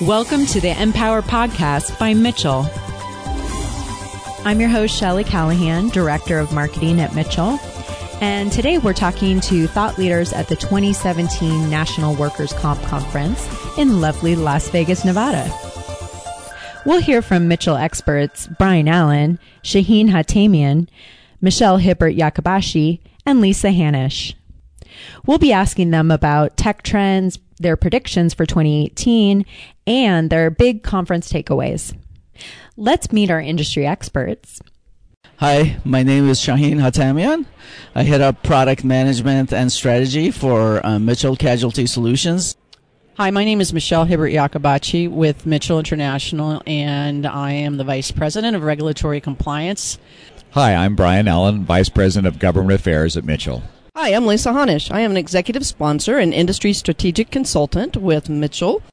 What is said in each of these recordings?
Welcome to the Empower Podcast by Mitchell. I'm your host, Shelly Callahan, Director of Marketing at Mitchell. And today we're talking to thought leaders at the 2017 National Workers' Comp Conference in lovely Las Vegas, Nevada. We'll hear from Mitchell experts Brian Allen, Shaheen Hatamian, Michelle Hibbert Yakabashi, and Lisa Hanish. We'll be asking them about tech trends, their predictions for 2018, and their big conference takeaways. Let's meet our industry experts. Hi, my name is Shaheen Hatamian. I head up product management and strategy for uh, Mitchell Casualty Solutions. Hi, my name is Michelle Hibbert Yakabachi with Mitchell International, and I am the Vice President of Regulatory Compliance. Hi, I'm Brian Allen, Vice President of Government Affairs at Mitchell. Hi, I'm Lisa Hanish. I am an executive sponsor and industry strategic consultant with Mitchell.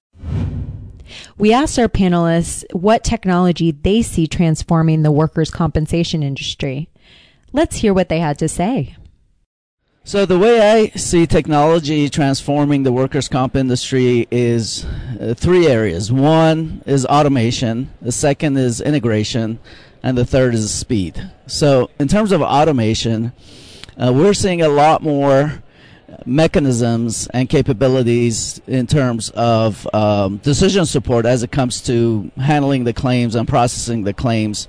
We asked our panelists what technology they see transforming the workers' compensation industry. Let's hear what they had to say. So, the way I see technology transforming the workers' comp industry is uh, three areas. One is automation, the second is integration, and the third is speed. So, in terms of automation, uh, we're seeing a lot more mechanisms and capabilities in terms of um, decision support as it comes to handling the claims and processing the claims.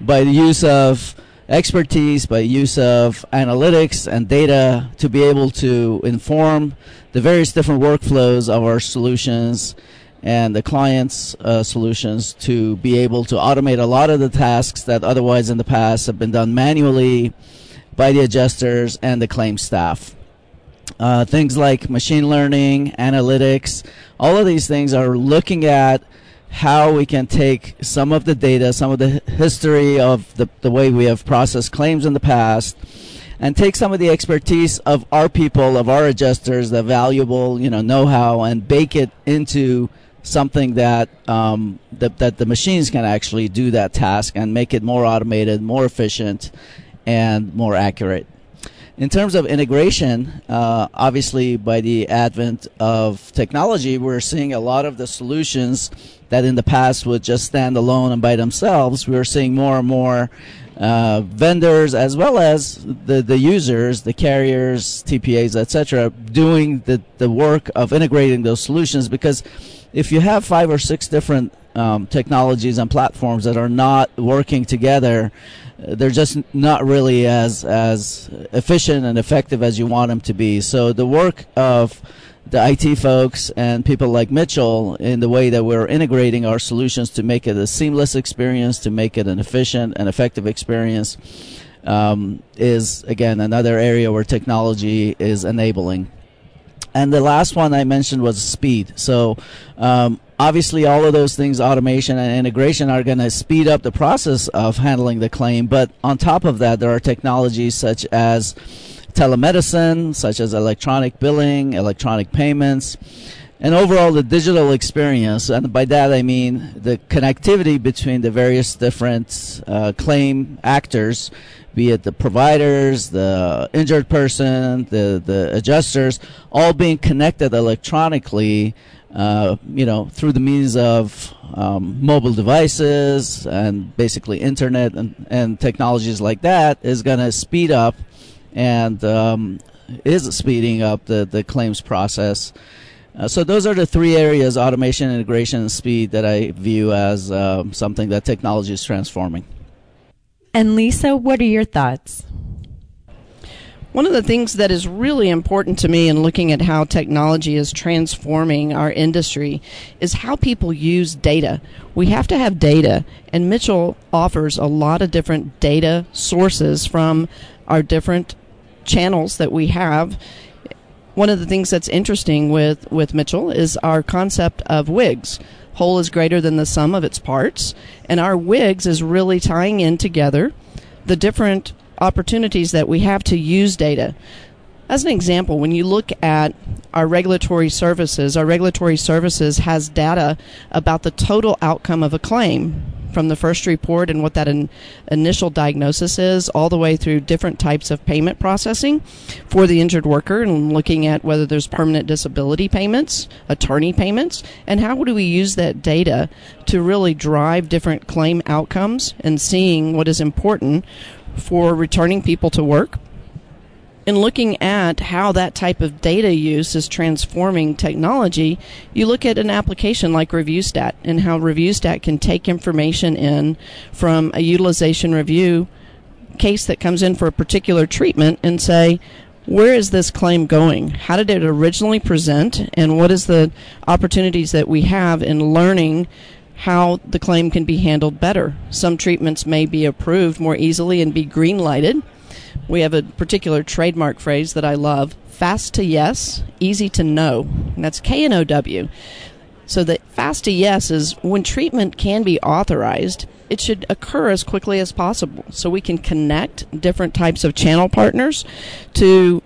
By the use of expertise, by use of analytics and data to be able to inform the various different workflows of our solutions and the client's uh, solutions to be able to automate a lot of the tasks that otherwise in the past have been done manually by the adjusters and the claim staff. Uh, things like machine learning, analytics, all of these things are looking at how we can take some of the data, some of the history of the, the way we have processed claims in the past, and take some of the expertise of our people, of our adjusters, the valuable you know know-how, and bake it into something that, um, that that the machines can actually do that task and make it more automated, more efficient, and more accurate. In terms of integration, uh, obviously, by the advent of technology, we're seeing a lot of the solutions that in the past would just stand alone and by themselves. We're seeing more and more uh, vendors as well as the, the users, the carriers, TPAs, etc., doing the, the work of integrating those solutions because if you have five or six different um, technologies and platforms that are not working together, they're just not really as as efficient and effective as you want them to be. So the work of the IT folks and people like Mitchell in the way that we're integrating our solutions to make it a seamless experience, to make it an efficient and effective experience, um, is again another area where technology is enabling. And the last one I mentioned was speed. So um, obviously all of those things automation and integration are going to speed up the process of handling the claim. But on top of that there are technologies such as telemedicine such as electronic billing electronic payments and overall the digital experience. And by that i mean the connectivity between the various different uh, claim actors be it the providers, the injured person, the, the adjusters, all being connected electronically uh, you know, through the means of um, mobile devices and basically internet and, and technologies like that is going to speed up and um, is speeding up the, the claims process. Uh, so those are the three areas: automation, integration, and speed that I view as uh, something that technology is transforming. And Lisa, what are your thoughts? One of the things that is really important to me in looking at how technology is transforming our industry is how people use data. We have to have data, and Mitchell offers a lot of different data sources from our different channels that we have. One of the things that's interesting with, with Mitchell is our concept of WIGS. Whole is greater than the sum of its parts, and our WIGS is really tying in together the different opportunities that we have to use data. As an example, when you look at our regulatory services, our regulatory services has data about the total outcome of a claim from the first report and what that in, initial diagnosis is, all the way through different types of payment processing for the injured worker and looking at whether there's permanent disability payments, attorney payments, and how do we use that data to really drive different claim outcomes and seeing what is important for returning people to work in looking at how that type of data use is transforming technology, you look at an application like ReviewStat and how ReviewStat can take information in from a utilization review case that comes in for a particular treatment and say, where is this claim going? How did it originally present? And what is the opportunities that we have in learning how the claim can be handled better? Some treatments may be approved more easily and be green lighted we have a particular trademark phrase that I love fast to yes, easy to no. And that's K N O W. So the fast to yes is when treatment can be authorized, it should occur as quickly as possible so we can connect different types of channel partners to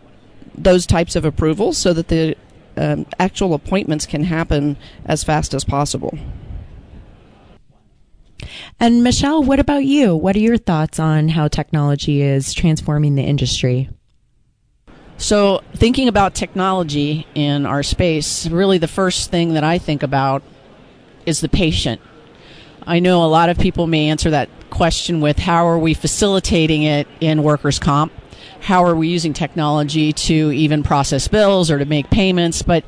those types of approvals so that the um, actual appointments can happen as fast as possible. And Michelle, what about you? What are your thoughts on how technology is transforming the industry? So, thinking about technology in our space, really the first thing that I think about is the patient. I know a lot of people may answer that question with how are we facilitating it in workers' comp? How are we using technology to even process bills or to make payments? But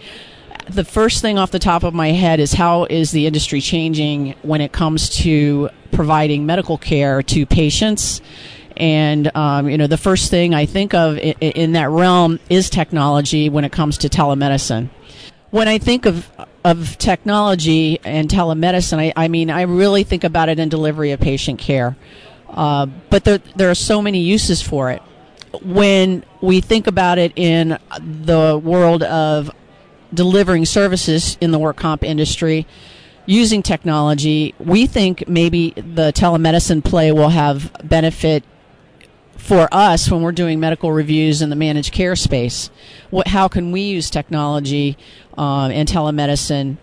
the first thing off the top of my head is how is the industry changing when it comes to providing medical care to patients? And um, you know, the first thing I think of in, in that realm is technology when it comes to telemedicine. When I think of of technology and telemedicine, I, I mean, I really think about it in delivery of patient care. Uh, but there, there are so many uses for it. When we think about it in the world of delivering services in the work comp industry using technology, we think maybe the telemedicine play will have benefit for us when we're doing medical reviews in the managed care space. What, how can we use technology um, and telemedicine,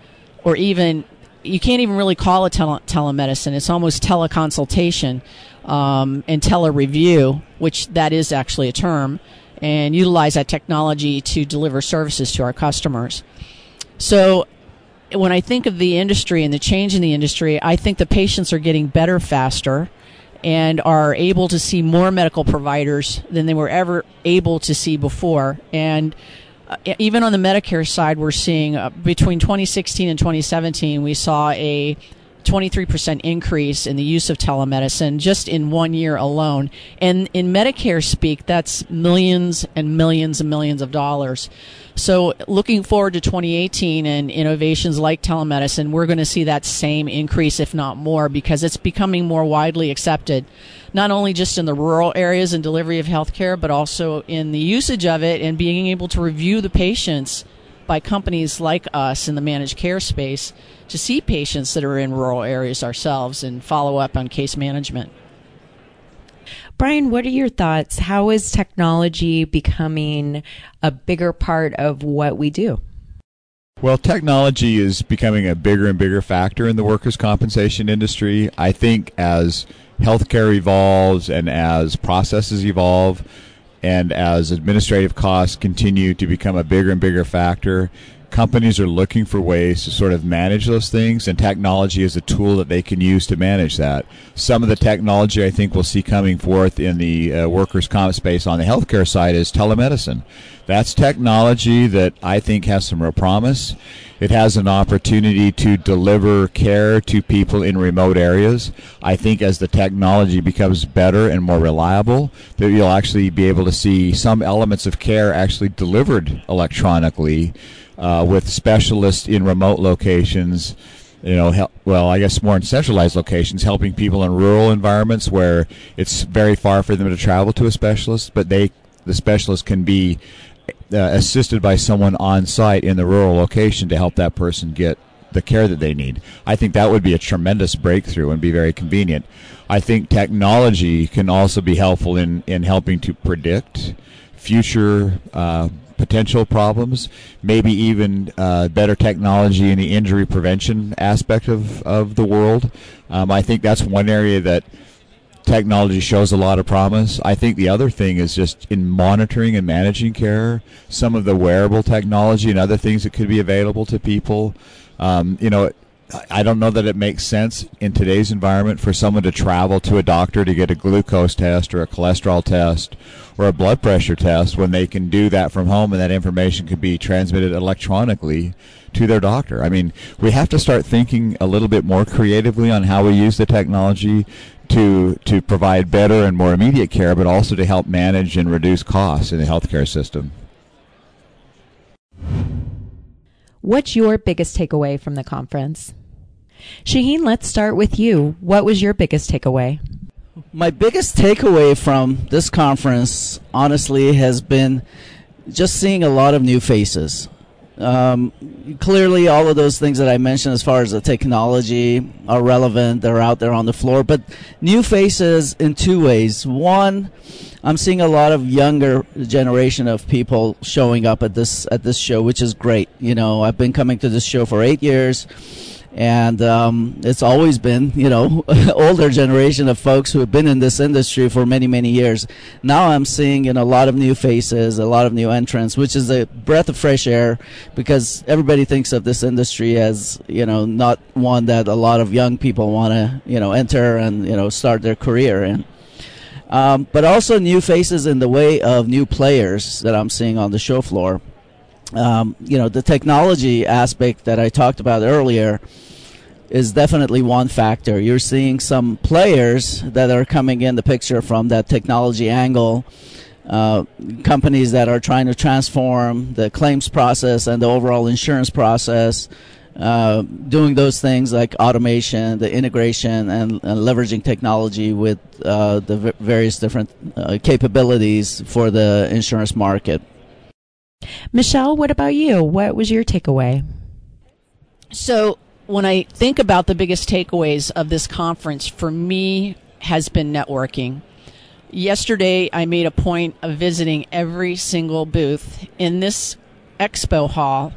or even you can't even really call it tele- telemedicine. It's almost teleconsultation um, and telereview, which that is actually a term and utilize that technology to deliver services to our customers. So when I think of the industry and the change in the industry, I think the patients are getting better faster and are able to see more medical providers than they were ever able to see before. And uh, even on the Medicare side, we're seeing uh, between 2016 and 2017, we saw a 23% increase in the use of telemedicine just in one year alone. And in Medicare speak, that's millions and millions and millions of dollars. So looking forward to 2018 and innovations like telemedicine, we're going to see that same increase, if not more, because it's becoming more widely accepted, not only just in the rural areas and delivery of healthcare, but also in the usage of it and being able to review the patients by companies like us in the managed care space to see patients that are in rural areas ourselves and follow up on case management. Brian, what are your thoughts? How is technology becoming a bigger part of what we do? Well, technology is becoming a bigger and bigger factor in the workers' compensation industry. I think as healthcare evolves and as processes evolve, and as administrative costs continue to become a bigger and bigger factor, companies are looking for ways to sort of manage those things, and technology is a tool that they can use to manage that. Some of the technology I think we'll see coming forth in the uh, workers' comp space on the healthcare side is telemedicine. That's technology that I think has some real promise. It has an opportunity to deliver care to people in remote areas. I think as the technology becomes better and more reliable, that you'll actually be able to see some elements of care actually delivered electronically uh, with specialists in remote locations you know, help, well, I guess more in centralized locations, helping people in rural environments where it's very far for them to travel to a specialist, but they, the specialist can be uh, assisted by someone on site in the rural location to help that person get the care that they need. I think that would be a tremendous breakthrough and be very convenient. I think technology can also be helpful in, in helping to predict future uh, potential problems, maybe even uh, better technology in the injury prevention aspect of, of the world. Um, I think that's one area that technology shows a lot of promise. I think the other thing is just in monitoring and managing care, some of the wearable technology and other things that could be available to people. Um, you know, I don't know that it makes sense in today's environment for someone to travel to a doctor to get a glucose test or a cholesterol test or a blood pressure test when they can do that from home and that information could be transmitted electronically to their doctor. I mean, we have to start thinking a little bit more creatively on how we use the technology to to provide better and more immediate care, but also to help manage and reduce costs in the healthcare system. What's your biggest takeaway from the conference? Shaheen, let's start with you. What was your biggest takeaway? My biggest takeaway from this conference, honestly, has been just seeing a lot of new faces. Um, clearly, all of those things that I mentioned as far as the technology are relevant. They're out there on the floor, but new faces in two ways. One, I'm seeing a lot of younger generation of people showing up at this at this show, which is great. You know, I've been coming to this show for eight years and um, it's always been you know older generation of folks who have been in this industry for many many years. Now i'm seeing you know, a lot of new faces a lot of new entrants which is a breath of fresh air because everybody thinks of this industry as you know not one that a lot of young people want to you know enter and you know start their career in. Um, but also new faces in the way of new players that i'm seeing on the show floor um, you know, the technology aspect that I talked about earlier is definitely one factor. You're seeing some players that are coming in the picture from that technology angle. Uh, companies that are trying to transform the claims process and the overall insurance process, uh, doing those things like automation, the integration, and, and leveraging technology with uh, the v- various different uh, capabilities for the insurance market. Michelle, what about you? What was your takeaway? So, when I think about the biggest takeaways of this conference, for me, has been networking. Yesterday, I made a point of visiting every single booth in this expo hall.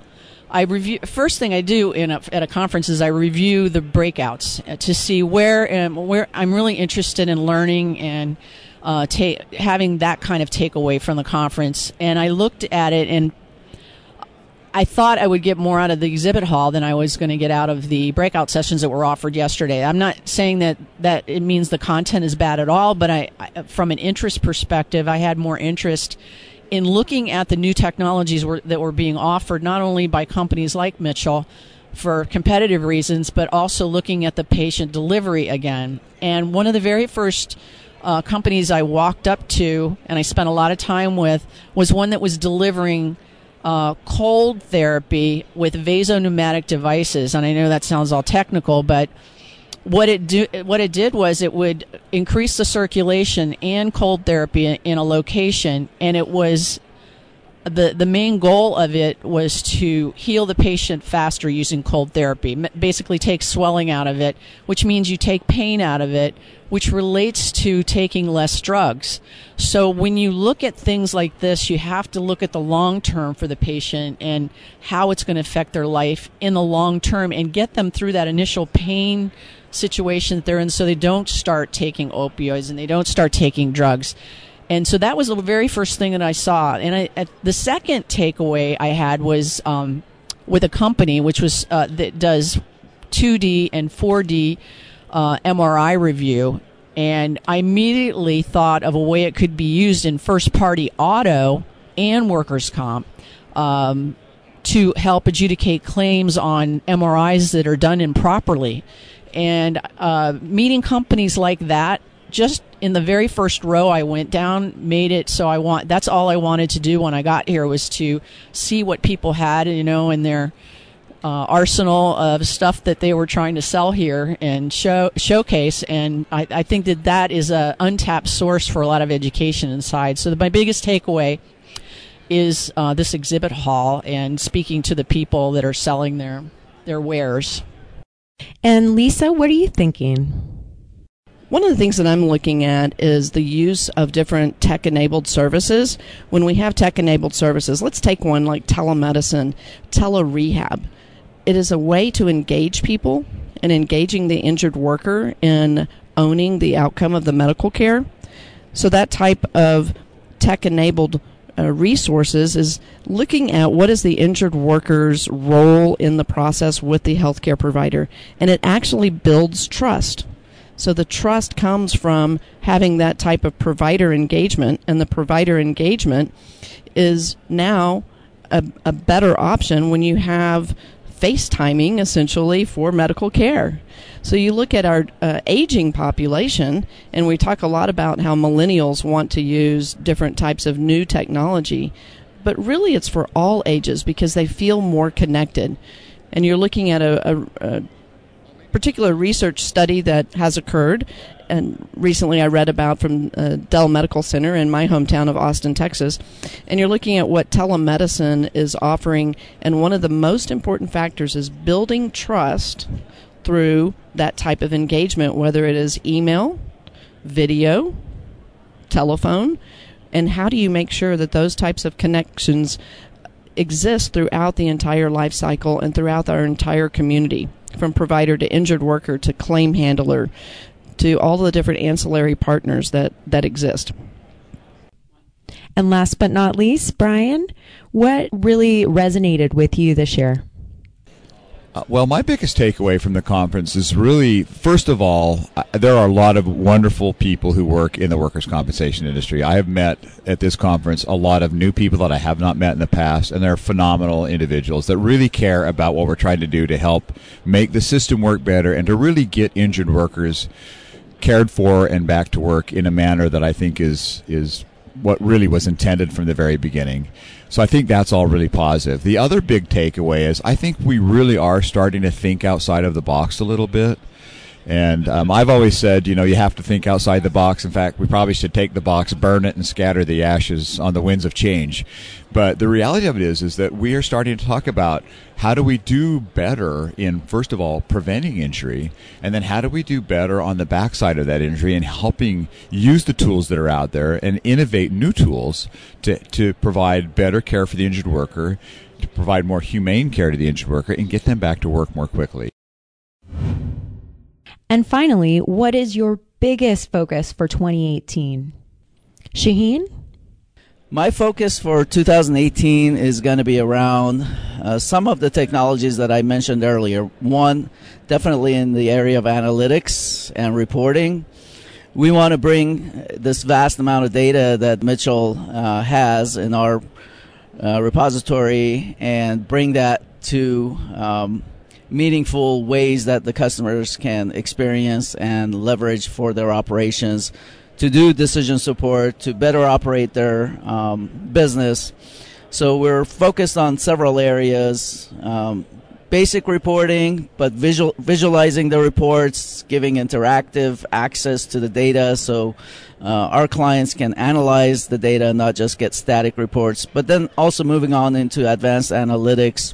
I review first thing I do in a, at a conference is I review the breakouts to see where where I'm really interested in learning and uh, ta- having that kind of takeaway from the conference. And I looked at it and I thought I would get more out of the exhibit hall than I was going to get out of the breakout sessions that were offered yesterday. I'm not saying that, that it means the content is bad at all, but I, I from an interest perspective, I had more interest in looking at the new technologies were, that were being offered, not only by companies like Mitchell for competitive reasons, but also looking at the patient delivery again. And one of the very first uh, companies I walked up to and I spent a lot of time with was one that was delivering uh, cold therapy with vasopneumatic devices. And I know that sounds all technical, but what it do what it did was it would increase the circulation and cold therapy in a location, and it was the the main goal of it was to heal the patient faster using cold therapy. Basically, take swelling out of it, which means you take pain out of it, which relates to taking less drugs. So when you look at things like this, you have to look at the long term for the patient and how it's going to affect their life in the long term, and get them through that initial pain situation that they're in, so they don't start taking opioids and they don't start taking drugs and so that was the very first thing that I saw. And I, the second takeaway I had was um, with a company which was uh, that does 2D and 4D uh, MRI review, and I immediately thought of a way it could be used in first party auto and workers' comp. Um, to help adjudicate claims on MRIs that are done improperly. And uh, meeting companies like that just in the very first row I went down made it so I want that's all I wanted to do when I got here was to see what people had you know in their uh, arsenal of stuff that they were trying to sell here and show showcase. And I, I think that that is a untapped source for a lot of education inside. So the, my biggest takeaway is uh, this exhibit hall and speaking to the people that are selling their their wares. And Lisa what are you thinking One of the things that I'm looking at is the use of different tech enabled services. When we have tech enabled services, let's take one like telemedicine, telerehab. It is a way to engage people and engaging the injured worker in owning the outcome of the medical care. So that type of tech enabled uh, resources is looking at what is the injured worker's role in the process with the healthcare provider, and it actually builds trust. So the trust comes from having that type of provider engagement, and the provider engagement is now a, a better option when you have FaceTiming essentially for medical care. So you look at our uh, aging population, and we talk a lot about how millennials want to use different types of new technology, but really it's for all ages because they feel more connected. And you're looking at a, a, a particular research study that has occurred and recently I read about from uh, Dell Medical Center in my hometown of Austin, Texas. And you're looking at what telemedicine is offering, and one of the most important factors is building trust through that type of engagement, whether it is email, video, telephone, and how do you make sure that those types of connections exist throughout the entire life cycle and throughout our entire community, from provider to injured worker to claim handler to all the different ancillary partners that, that exist. And last but not least, Brian, what really resonated with you this year? Uh, well, my biggest takeaway from the conference is really, first of all, uh, there are a lot of wonderful people who work in the workers' compensation industry. I have met at this conference a lot of new people that I have not met in the past, and they're phenomenal individuals that really care about what we're trying to do to help make the system work better and to really get injured workers cared for and back to work in a manner that I think is is what really was intended from the very beginning. So I think that's all really positive. The other big takeaway is I think we really are starting to think outside of the box a little bit. And um, I've always said, you know, you have to think outside the box. In fact, we probably should take the box, burn it, and scatter the ashes on the winds of change. But the reality of it is, is that we are starting to talk about how do we do better in, first of all, preventing injury, and then how do we do better on the backside of that injury and helping use the tools that are out there and innovate new tools to, to provide better care for the injured worker, to provide more humane care to the injured worker, and get them back to work more quickly. And finally, what is your biggest focus for 2018? Shaheen? My focus for 2018 is going to be around uh, some of the technologies that I mentioned earlier. One, definitely in the area of analytics and reporting. We want to bring this vast amount of data that Mitchell uh, has in our uh, repository and bring that to um, meaningful ways that the customers can experience and leverage for their operations to do decision support to better operate their um, business. So we're focused on several areas. Um, basic reporting, but visual, visualizing the reports, giving interactive access to the data so uh, our clients can analyze the data, not just get static reports, but then also moving on into advanced analytics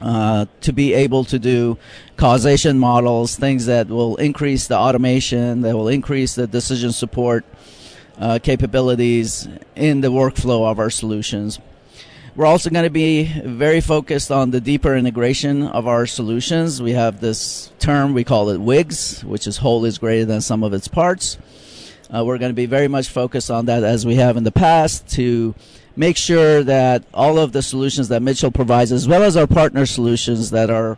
uh, to be able to do causation models, things that will increase the automation, that will increase the decision support uh, capabilities in the workflow of our solutions. We're also going to be very focused on the deeper integration of our solutions. We have this term, we call it WIGS, which is whole is greater than sum of its parts. Uh, we're going to be very much focused on that as we have in the past to make sure that all of the solutions that Mitchell provides, as well as our partner solutions that are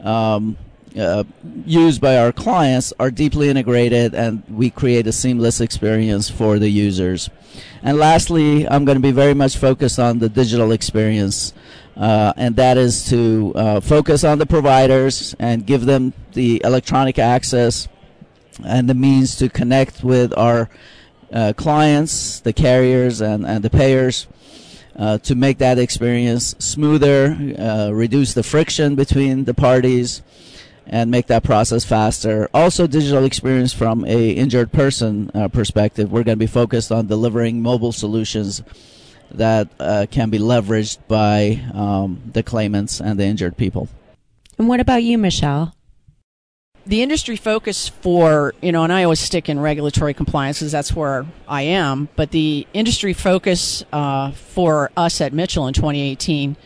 um, uh, used by our clients, are deeply integrated and we create a seamless experience for the users. And lastly, I'm going to be very much focused on the digital experience. Uh, and that is to uh, focus on the providers and give them the electronic access and the means to connect with our clients, the carriers, and, and the payers uh, to make that experience smoother, uh, reduce the friction between the parties, and make that process faster. Also, digital experience from a injured person uh, perspective. We're going to be focused on delivering mobile solutions that uh, can be leveraged by um, the claimants and the injured people. And what about you, Michelle? The industry focus for you know, and I always stick in regulatory compliance because that's where I am. But the industry focus uh, for us at Mitchell in 2018,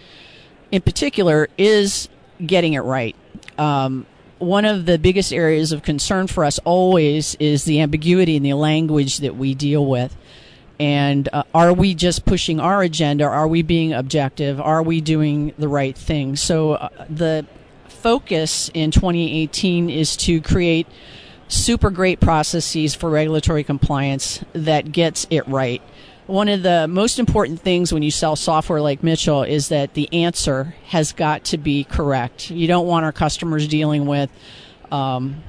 in particular, is getting it right. Um, one of the biggest areas of concern for us always is the ambiguity in the language that we deal with. And uh, are we just pushing our agenda? Are we being objective? Are we doing the right thing? So uh, the focus in 2018 is to create super great processes for regulatory compliance that gets it right. One of the most important things when you sell software like Mitchell is that the answer has got to be correct. You don't want our customers dealing with, um,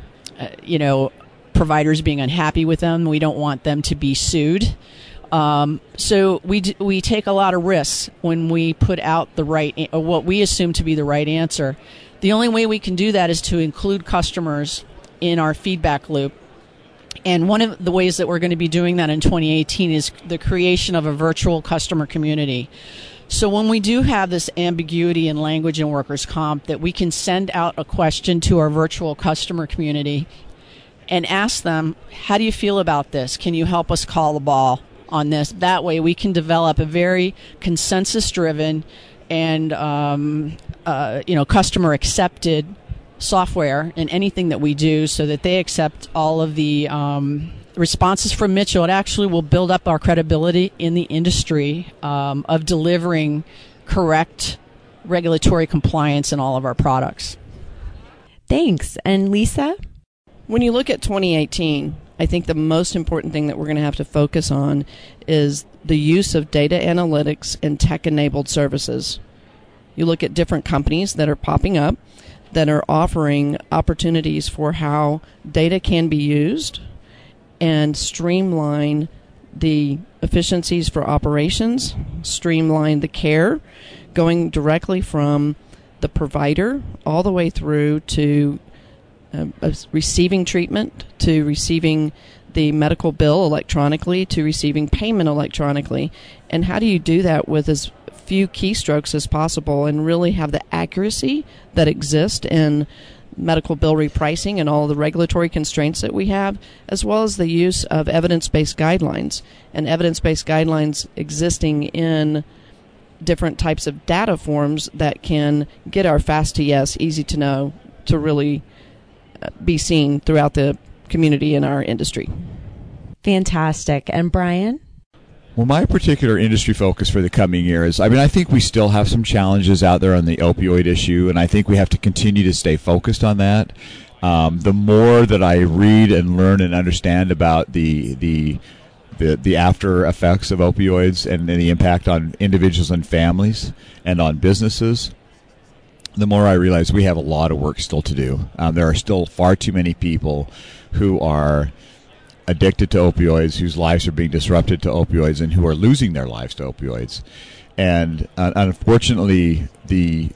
you know, providers being unhappy with them. We don't want them to be sued. Um, so we d- we take a lot of risks when we put out the right, what we assume to be the right answer. The only way we can do that is to include customers in our feedback loop. And one of the ways that we're going to be doing that in 2018 is the creation of a virtual customer community. So when we do have this ambiguity in language and workers' comp, that we can send out a question to our virtual customer community and ask them, how do you feel about this? Can you help us call the ball on this? That way we can develop a very consensus driven and um, uh, you know customer accepted software in anything that we do, so that they accept all of the um, responses from Mitchell. It actually will build up our credibility in the industry um, of delivering correct regulatory compliance in all of our products. Thanks. And Lisa? When you look at 2018, I think the most important thing that we're going to have to focus on is the use of data analytics and tech enabled services. You look at different companies that are popping up that are offering opportunities for how data can be used and streamline the efficiencies for operations, streamline the care, going directly from the provider all the way through to uh, receiving treatment to receiving the medical bill electronically to receiving payment electronically. And how do you do that with as few keystrokes as possible and really have the accuracy that exists in medical bill repricing and all the regulatory constraints that we have, as well as the use of evidence based guidelines and evidence based guidelines existing in different types of data forms that can get our fast to yes, easy to know, to really uh, be seen throughout the community in our industry. Fantastic. And Brian? Well, my particular industry focus for the coming year is I mean, I think we still have some challenges out there on the opioid issue, and I think we have to continue to stay focused on that. Um, the more that I read and learn and understand about the the the, the after effects of opioids and, and the impact on individuals and families and on businesses, the more I realize we have a lot of work still to do. Um, there are still far too many people who are addicted to opioids, whose lives are being disrupted to opioids, and who are losing their lives to opioids. And uh, unfortunately, the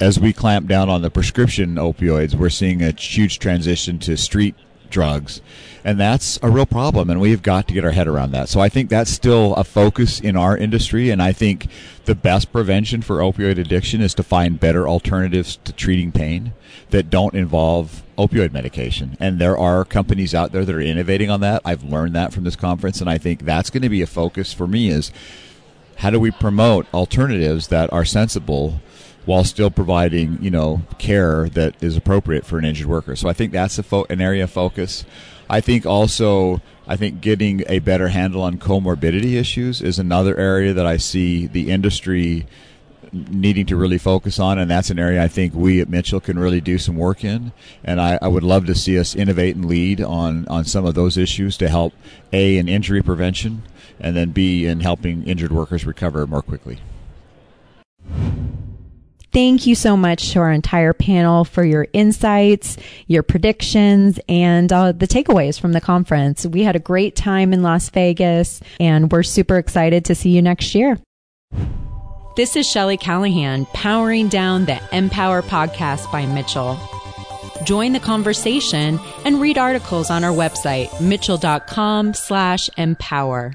as we clamp down on the prescription opioids, we're seeing a huge transition to street drugs. And that's a real problem, and we've got to get our head around that. So I think that's still a focus in our industry, and I think the best prevention for opioid addiction is to find better alternatives to treating pain that don't involve opioid medication. And there are companies out there that are innovating on that. I've learned that from this conference, and I think that's going to be a focus for me is how do we promote alternatives that are sensible while still providing you know care that is appropriate for an injured worker. So I think that's fo- an area of focus. I think also I think getting a better handle on comorbidity issues is another area that I see the industry needing to really focus on, and that's an area I think we at Mitchell can really do some work in. And I, I, would love to see us innovate and lead on, on some of those issues to help A, in injury prevention, and then B, in helping injured workers recover more quickly. Thank you so much to our entire panel for your insights, your predictions, and uh, the takeaways from the conference. We had a great time in Las Vegas, and we're super excited to see you next year. This is Shelly Callahan, powering down the Empower podcast by Mitchell. Join the conversation and read articles on our website, mitchell.com slash empower.